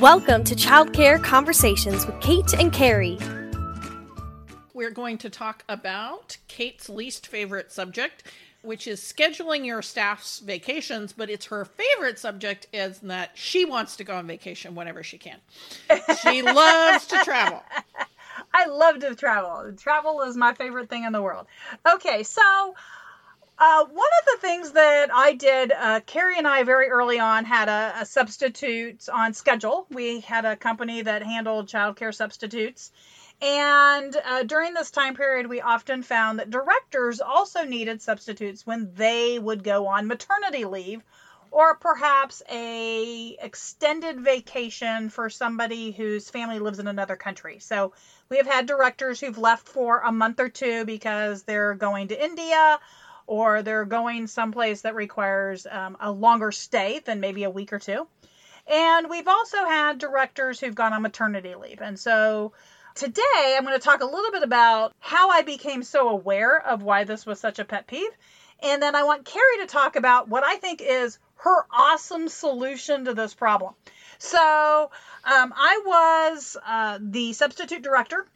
Welcome to Childcare Conversations with Kate and Carrie. We're going to talk about Kate's least favorite subject, which is scheduling your staff's vacations, but it's her favorite subject is that she wants to go on vacation whenever she can. She loves to travel. I love to travel. Travel is my favorite thing in the world. Okay, so uh, one of the things that I did, uh, Carrie and I very early on had a, a substitute on schedule. We had a company that handled childcare substitutes. And uh, during this time period, we often found that directors also needed substitutes when they would go on maternity leave or perhaps a extended vacation for somebody whose family lives in another country. So we have had directors who've left for a month or two because they're going to India or they're going someplace that requires um, a longer stay than maybe a week or two. And we've also had directors who've gone on maternity leave. And so today I'm going to talk a little bit about how I became so aware of why this was such a pet peeve. And then I want Carrie to talk about what I think is her awesome solution to this problem. So um, I was uh, the substitute director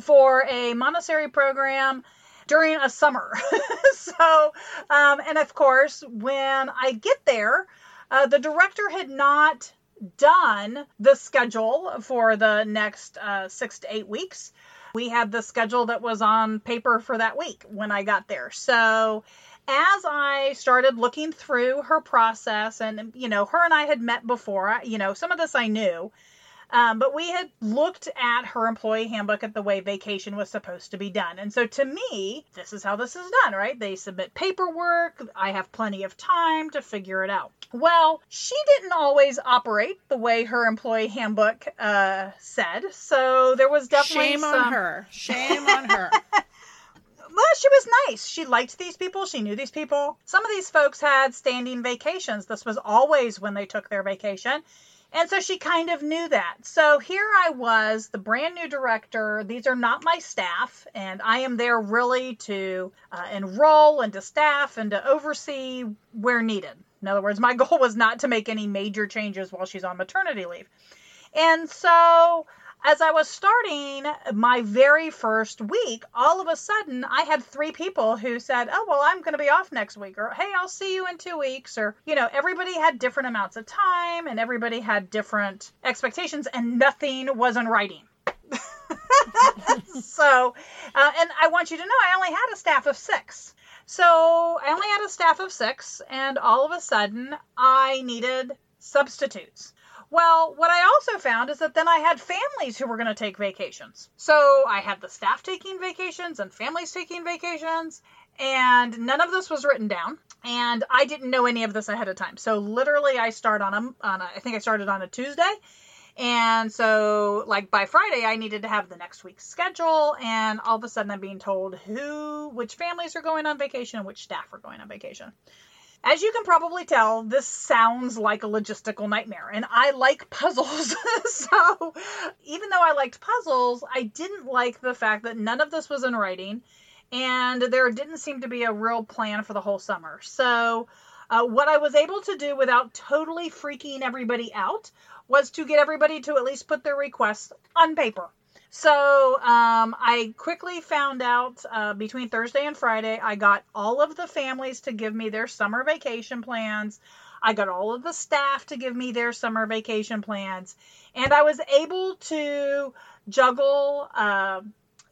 for a Montessori program during a summer. so, um, and of course, when I get there, uh, the director had not done the schedule for the next uh, six to eight weeks. We had the schedule that was on paper for that week when I got there. So, as I started looking through her process, and you know, her and I had met before, you know, some of this I knew. Um, but we had looked at her employee handbook at the way vacation was supposed to be done. And so to me, this is how this is done, right? They submit paperwork. I have plenty of time to figure it out. Well, she didn't always operate the way her employee handbook uh, said. So there was definitely Shame some... on her. Shame on her. well, she was nice. She liked these people. She knew these people. Some of these folks had standing vacations. This was always when they took their vacation. And so she kind of knew that. So here I was, the brand new director. These are not my staff, and I am there really to uh, enroll and to staff and to oversee where needed. In other words, my goal was not to make any major changes while she's on maternity leave. And so as I was starting my very first week, all of a sudden I had three people who said, Oh, well, I'm going to be off next week, or Hey, I'll see you in two weeks, or, you know, everybody had different amounts of time and everybody had different expectations, and nothing was in writing. so, uh, and I want you to know I only had a staff of six. So I only had a staff of six, and all of a sudden I needed substitutes. Well, what I also found is that then I had families who were going to take vacations. So I had the staff taking vacations and families taking vacations, and none of this was written down. And I didn't know any of this ahead of time. So literally, I start on a, on a I think I started on a Tuesday. And so, like by Friday, I needed to have the next week's schedule, and all of a sudden, I'm being told who, which families are going on vacation, and which staff are going on vacation. As you can probably tell, this sounds like a logistical nightmare, and I like puzzles. so, even though I liked puzzles, I didn't like the fact that none of this was in writing, and there didn't seem to be a real plan for the whole summer. So, uh, what I was able to do without totally freaking everybody out was to get everybody to at least put their requests on paper. So um, I quickly found out uh, between Thursday and Friday, I got all of the families to give me their summer vacation plans. I got all of the staff to give me their summer vacation plans. And I was able to juggle uh,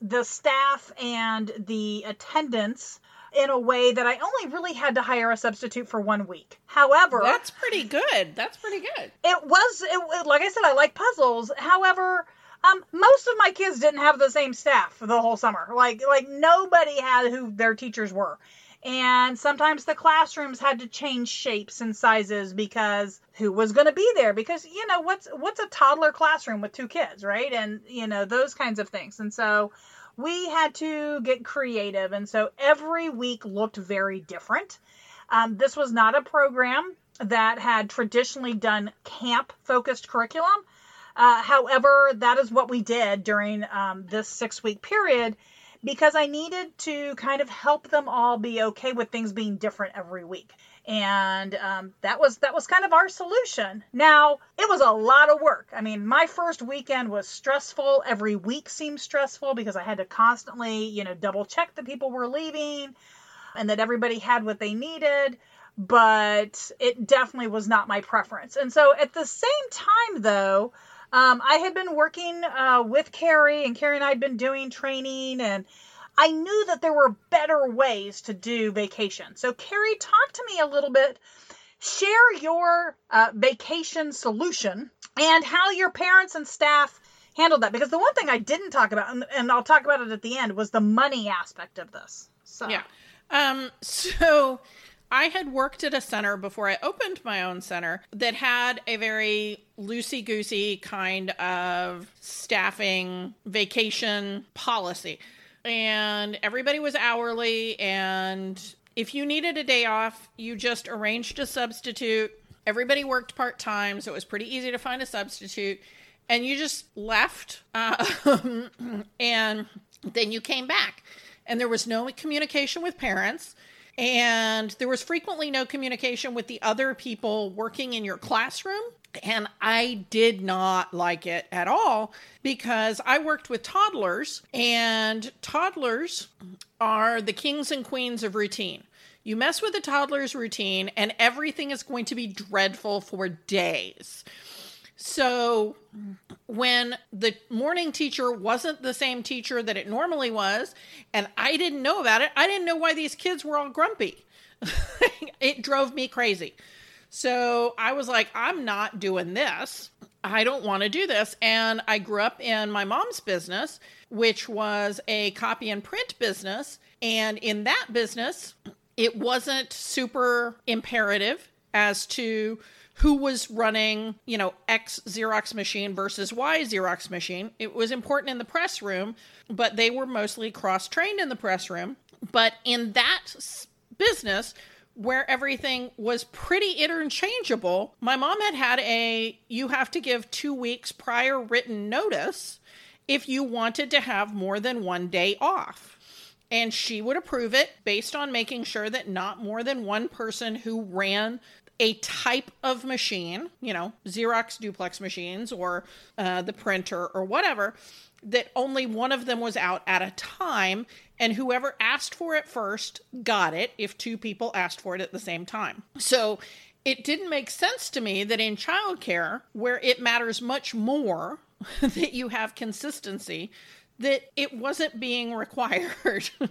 the staff and the attendance in a way that I only really had to hire a substitute for one week. However, that's pretty good. That's pretty good. It was, it, like I said, I like puzzles. However, um, most of my kids didn't have the same staff the whole summer. Like like nobody had who their teachers were. And sometimes the classrooms had to change shapes and sizes because who was going to be there? Because you know what's what's a toddler classroom with two kids, right? And you know those kinds of things. And so we had to get creative, and so every week looked very different. Um, this was not a program that had traditionally done camp focused curriculum. Uh, however, that is what we did during um, this six week period because I needed to kind of help them all be okay with things being different every week. and um, that was that was kind of our solution. Now it was a lot of work. I mean, my first weekend was stressful. Every week seemed stressful because I had to constantly, you know, double check that people were leaving and that everybody had what they needed. But it definitely was not my preference. And so at the same time, though, um, I had been working uh, with Carrie, and Carrie and I had been doing training and I knew that there were better ways to do vacation. So, Carrie, talk to me a little bit. Share your uh, vacation solution and how your parents and staff handled that. Because the one thing I didn't talk about, and, and I'll talk about it at the end, was the money aspect of this. So, yeah. Um, so I had worked at a center before I opened my own center that had a very loosey goosey kind of staffing vacation policy. And everybody was hourly and if you needed a day off you just arranged a substitute. Everybody worked part-time so it was pretty easy to find a substitute. And you just left uh, and then you came back. And there was no communication with parents and there was frequently no communication with the other people working in your classroom and I did not like it at all because I worked with toddlers, and toddlers are the kings and queens of routine. You mess with a toddler's routine, and everything is going to be dreadful for days. So, when the morning teacher wasn't the same teacher that it normally was, and I didn't know about it, I didn't know why these kids were all grumpy. it drove me crazy. So I was like, I'm not doing this. I don't want to do this. And I grew up in my mom's business, which was a copy and print business. And in that business, it wasn't super imperative as to who was running, you know, X Xerox machine versus Y Xerox machine. It was important in the press room, but they were mostly cross trained in the press room. But in that business, where everything was pretty interchangeable, my mom had had a you have to give two weeks prior written notice if you wanted to have more than one day off. And she would approve it based on making sure that not more than one person who ran a type of machine, you know, Xerox duplex machines or uh, the printer or whatever, that only one of them was out at a time and whoever asked for it first got it if two people asked for it at the same time. So it didn't make sense to me that in childcare, where it matters much more that you have consistency, that it wasn't being required.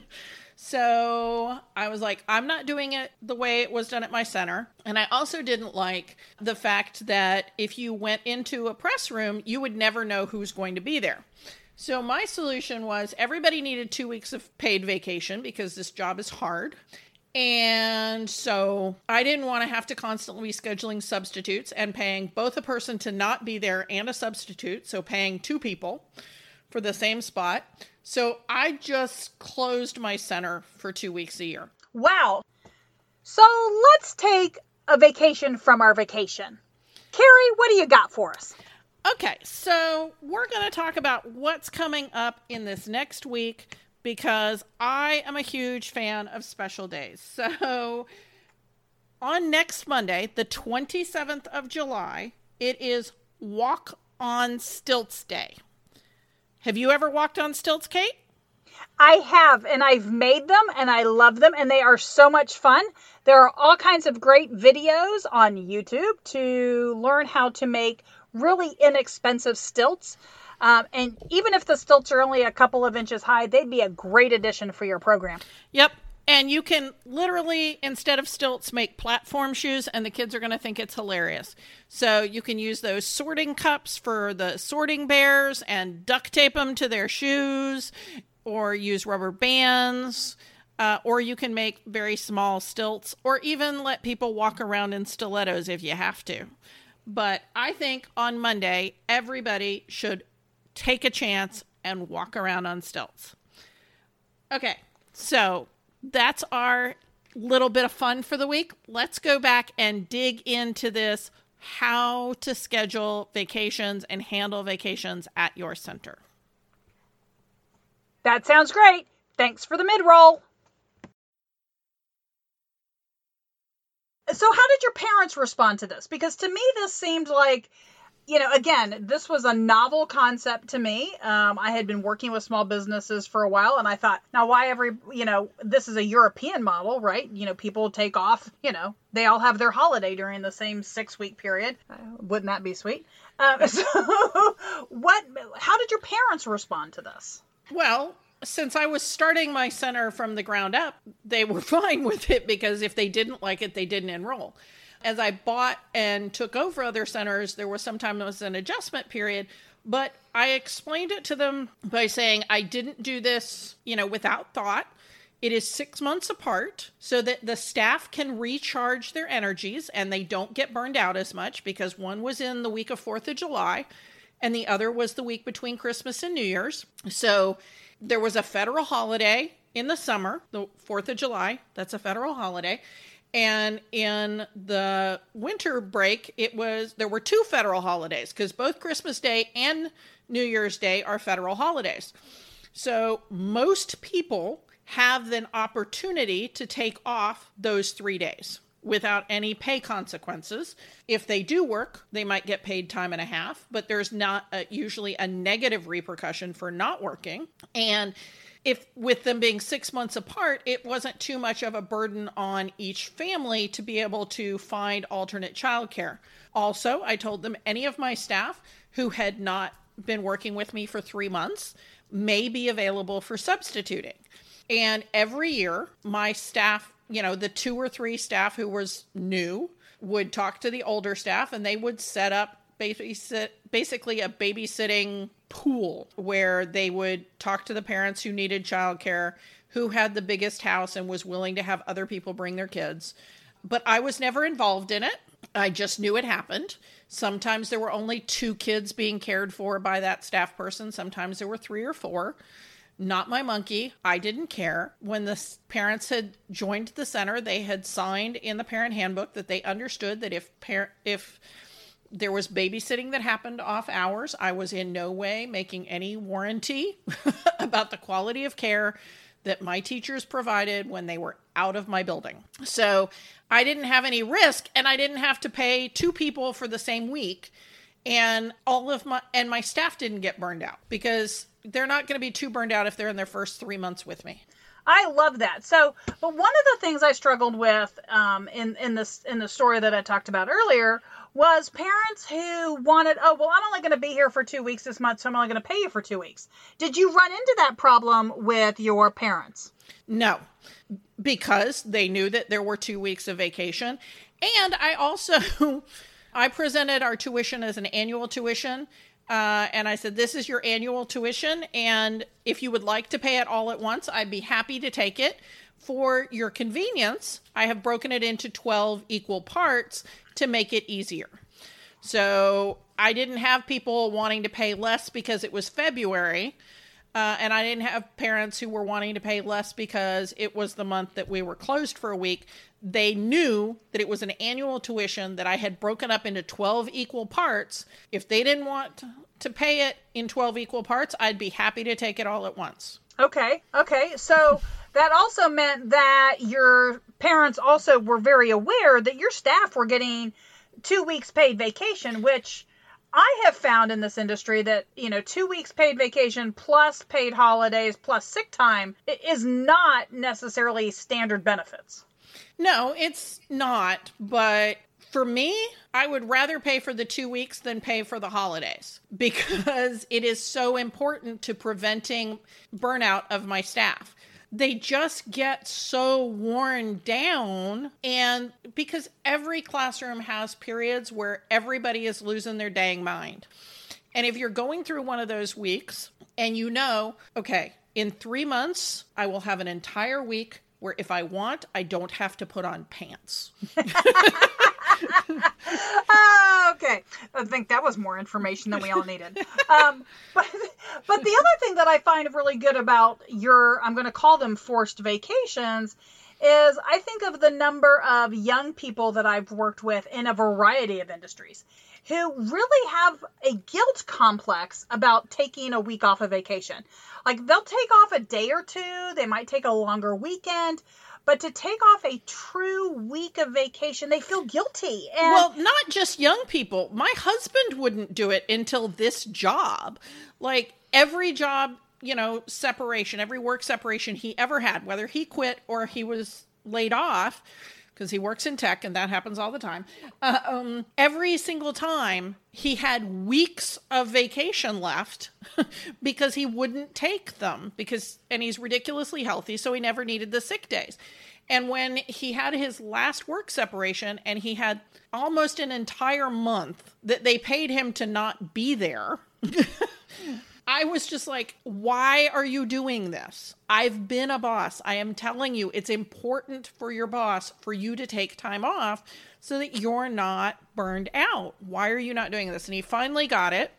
So I was like, I'm not doing it the way it was done at my center. And I also didn't like the fact that if you went into a press room, you would never know who's going to be there. So my solution was everybody needed two weeks of paid vacation because this job is hard. And so I didn't want to have to constantly be scheduling substitutes and paying both a person to not be there and a substitute. So paying two people for the same spot. So I just closed my center for two weeks a year. Wow. So let's take a vacation from our vacation. Carrie, what do you got for us? Okay, so we're going to talk about what's coming up in this next week because I am a huge fan of special days. So on next Monday, the 27th of July, it is Walk on Stilts Day. Have you ever walked on stilts, Kate? I have, and I've made them, and I love them, and they are so much fun. There are all kinds of great videos on YouTube to learn how to make really inexpensive stilts. Um, and even if the stilts are only a couple of inches high, they'd be a great addition for your program. Yep. And you can literally, instead of stilts, make platform shoes, and the kids are going to think it's hilarious. So you can use those sorting cups for the sorting bears and duct tape them to their shoes, or use rubber bands. Uh, or you can make very small stilts, or even let people walk around in stilettos if you have to. But I think on Monday, everybody should take a chance and walk around on stilts. Okay, so that's our little bit of fun for the week. Let's go back and dig into this how to schedule vacations and handle vacations at your center. That sounds great. Thanks for the mid roll. so how did your parents respond to this? Because to me, this seemed like you know, again, this was a novel concept to me. Um, I had been working with small businesses for a while, and I thought, now why every, you know, this is a European model, right? You know, people take off, you know, they all have their holiday during the same six week period. Uh, wouldn't that be sweet? Uh, so, what? How did your parents respond to this? Well, since I was starting my center from the ground up, they were fine with it because if they didn't like it, they didn't enroll. As I bought and took over other centers, there was sometimes an adjustment period, but I explained it to them by saying I didn't do this, you know, without thought. It is six months apart so that the staff can recharge their energies and they don't get burned out as much because one was in the week of 4th of July and the other was the week between Christmas and New Year's. So there was a federal holiday in the summer, the 4th of July. That's a federal holiday. And in the winter break, it was there were two federal holidays because both Christmas Day and New Year's Day are federal holidays. So most people have an opportunity to take off those three days without any pay consequences. If they do work, they might get paid time and a half, but there's not a, usually a negative repercussion for not working. And if with them being six months apart, it wasn't too much of a burden on each family to be able to find alternate childcare. Also, I told them any of my staff who had not been working with me for three months may be available for substituting. And every year, my staff, you know, the two or three staff who was new would talk to the older staff and they would set up babysit basically a babysitting pool where they would talk to the parents who needed childcare, who had the biggest house and was willing to have other people bring their kids. But I was never involved in it. I just knew it happened. Sometimes there were only two kids being cared for by that staff person, sometimes there were three or four not my monkey. I didn't care. When the parents had joined the center, they had signed in the parent handbook that they understood that if parent if there was babysitting that happened off hours, I was in no way making any warranty about the quality of care that my teachers provided when they were out of my building. So, I didn't have any risk and I didn't have to pay two people for the same week and all of my and my staff didn't get burned out because they're not going to be too burned out if they're in their first three months with me. I love that. So, but one of the things I struggled with um, in in this in the story that I talked about earlier was parents who wanted, oh well, I'm only going to be here for two weeks this month, so I'm only going to pay you for two weeks. Did you run into that problem with your parents? No, because they knew that there were two weeks of vacation, and I also I presented our tuition as an annual tuition uh, and I said, This is your annual tuition. And if you would like to pay it all at once, I'd be happy to take it. For your convenience, I have broken it into 12 equal parts to make it easier. So I didn't have people wanting to pay less because it was February. Uh, and I didn't have parents who were wanting to pay less because it was the month that we were closed for a week. They knew that it was an annual tuition that I had broken up into 12 equal parts. If they didn't want to pay it in 12 equal parts, I'd be happy to take it all at once. Okay. Okay. So that also meant that your parents also were very aware that your staff were getting two weeks paid vacation, which I have found in this industry that, you know, two weeks paid vacation plus paid holidays plus sick time is not necessarily standard benefits. No, it's not. But for me, I would rather pay for the two weeks than pay for the holidays because it is so important to preventing burnout of my staff they just get so worn down. And because every classroom has periods where everybody is losing their dang mind. And if you're going through one of those weeks and you know, okay, in three months, I will have an entire week where if I want, I don't have to put on pants. oh, okay. I think that was more information than we all needed. Um, but, but the other thing that I find really good about your, I'm going to call them forced vacations, is I think of the number of young people that I've worked with in a variety of industries who really have a guilt complex about taking a week off of vacation. Like they'll take off a day or two, they might take a longer weekend, but to take off a true week of vacation, they feel guilty. And well, not just young people. My husband wouldn't do it until this job. Like every job, you know, separation, every work separation he ever had, whether he quit or he was laid off, because he works in tech and that happens all the time. Uh, um, every single time he had weeks of vacation left because he wouldn't take them because and he's ridiculously healthy so he never needed the sick days. And when he had his last work separation and he had almost an entire month that they paid him to not be there, I was just like, why are you doing this? I've been a boss. I am telling you, it's important for your boss for you to take time off so that you're not burned out. Why are you not doing this? And he finally got it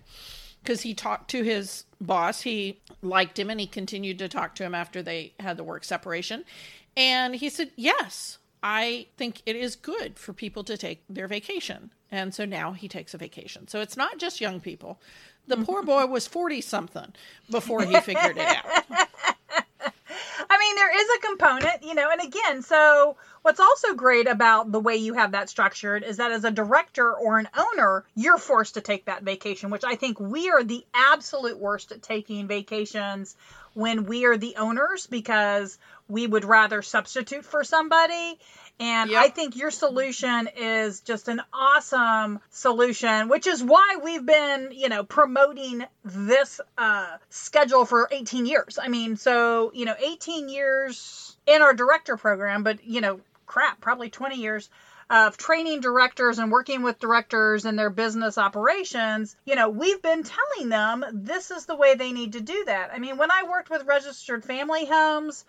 because he talked to his boss. He liked him and he continued to talk to him after they had the work separation. And he said, Yes, I think it is good for people to take their vacation. And so now he takes a vacation. So it's not just young people. The poor boy was 40 something before he figured it out. I mean, there is a component, you know, and again, so what's also great about the way you have that structured is that as a director or an owner, you're forced to take that vacation, which I think we are the absolute worst at taking vacations when we are the owners because we would rather substitute for somebody and yep. I think your solution is just an awesome solution, which is why we've been, you know, promoting this uh, schedule for 18 years. I mean, so, you know, 18 years in our director program, but, you know, crap, probably 20 years of training directors and working with directors in their business operations, you know, we've been telling them this is the way they need to do that. I mean, when I worked with registered family homes,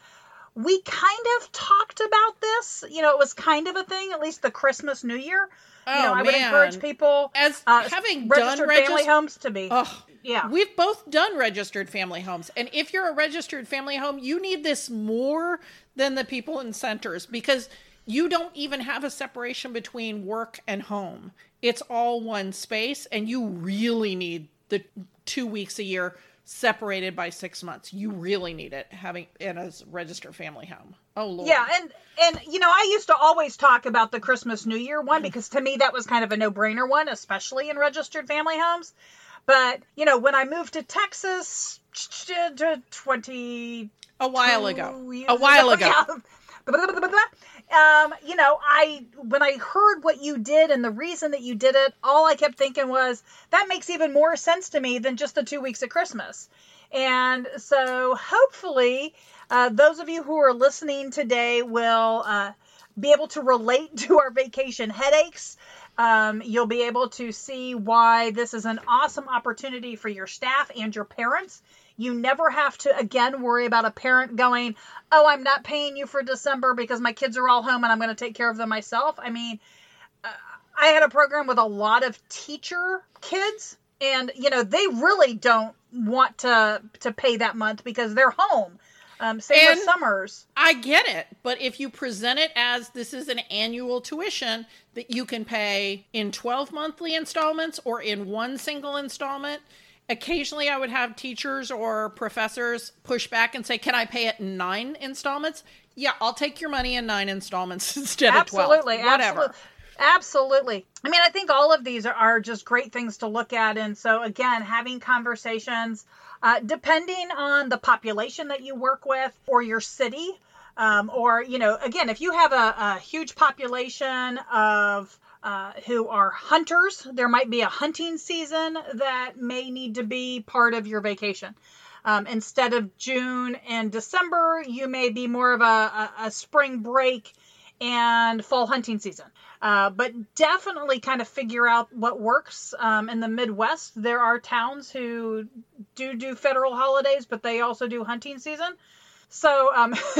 we kind of talked about this. You know, it was kind of a thing, at least the Christmas New Year. Oh, you know, I would encourage people as uh, having registered done family homes to be. Oh, yeah, we've both done registered family homes, and if you're a registered family home, you need this more than the people in centers because you don't even have a separation between work and home. It's all one space, and you really need the two weeks a year separated by six months. You really need it having in a registered family home. Oh lord. Yeah, and and you know I used to always talk about the Christmas New Year one mm. because to me that was kind of a no brainer one, especially in registered family homes. But you know when I moved to Texas, twenty a while ago, a while ago. You know, I when I heard what you did and the reason that you did it, all I kept thinking was that makes even more sense to me than just the two weeks of Christmas. And so, hopefully, uh, those of you who are listening today will uh, be able to relate to our vacation headaches. Um, you'll be able to see why this is an awesome opportunity for your staff and your parents you never have to again worry about a parent going, "Oh, I'm not paying you for December because my kids are all home and I'm going to take care of them myself." I mean, uh, I had a program with a lot of teacher kids and you know, they really don't want to to pay that month because they're home. Um, same and with summers. I get it, but if you present it as this is an annual tuition that you can pay in 12 monthly installments or in one single installment, occasionally I would have teachers or professors push back and say, Can I pay it in nine installments? Yeah, I'll take your money in nine installments instead absolutely, of 12. Whatever. Absolutely. Absolutely. I mean, I think all of these are, are just great things to look at. And so, again, having conversations, uh, depending on the population that you work with or your city, um, or, you know, again, if you have a, a huge population of uh, who are hunters. There might be a hunting season that may need to be part of your vacation. Um, instead of June and December, you may be more of a, a, a spring break and fall hunting season. Uh, but definitely kind of figure out what works. Um, in the Midwest, there are towns who do do federal holidays, but they also do hunting season. So um,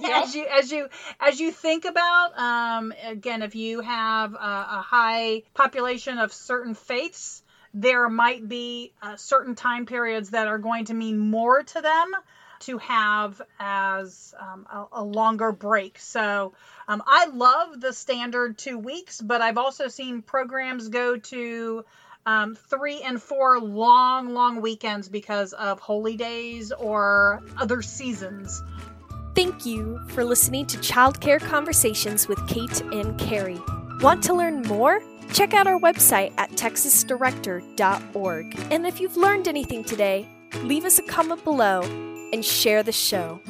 yep. as you as you as you think about um, again, if you have a, a, high population of certain faiths, there might be uh, certain time periods that are going to mean more to them to have as um, a, a, longer break. So um, I love the standard two weeks, but I've also seen programs go to um, three and four long, long weekends because of holy days or other seasons. Thank you for listening to Childcare Conversations with Kate and Carrie. Want to learn more? Check out our website at texasdirector.org. And if you've learned anything today, leave us a comment below and share the show.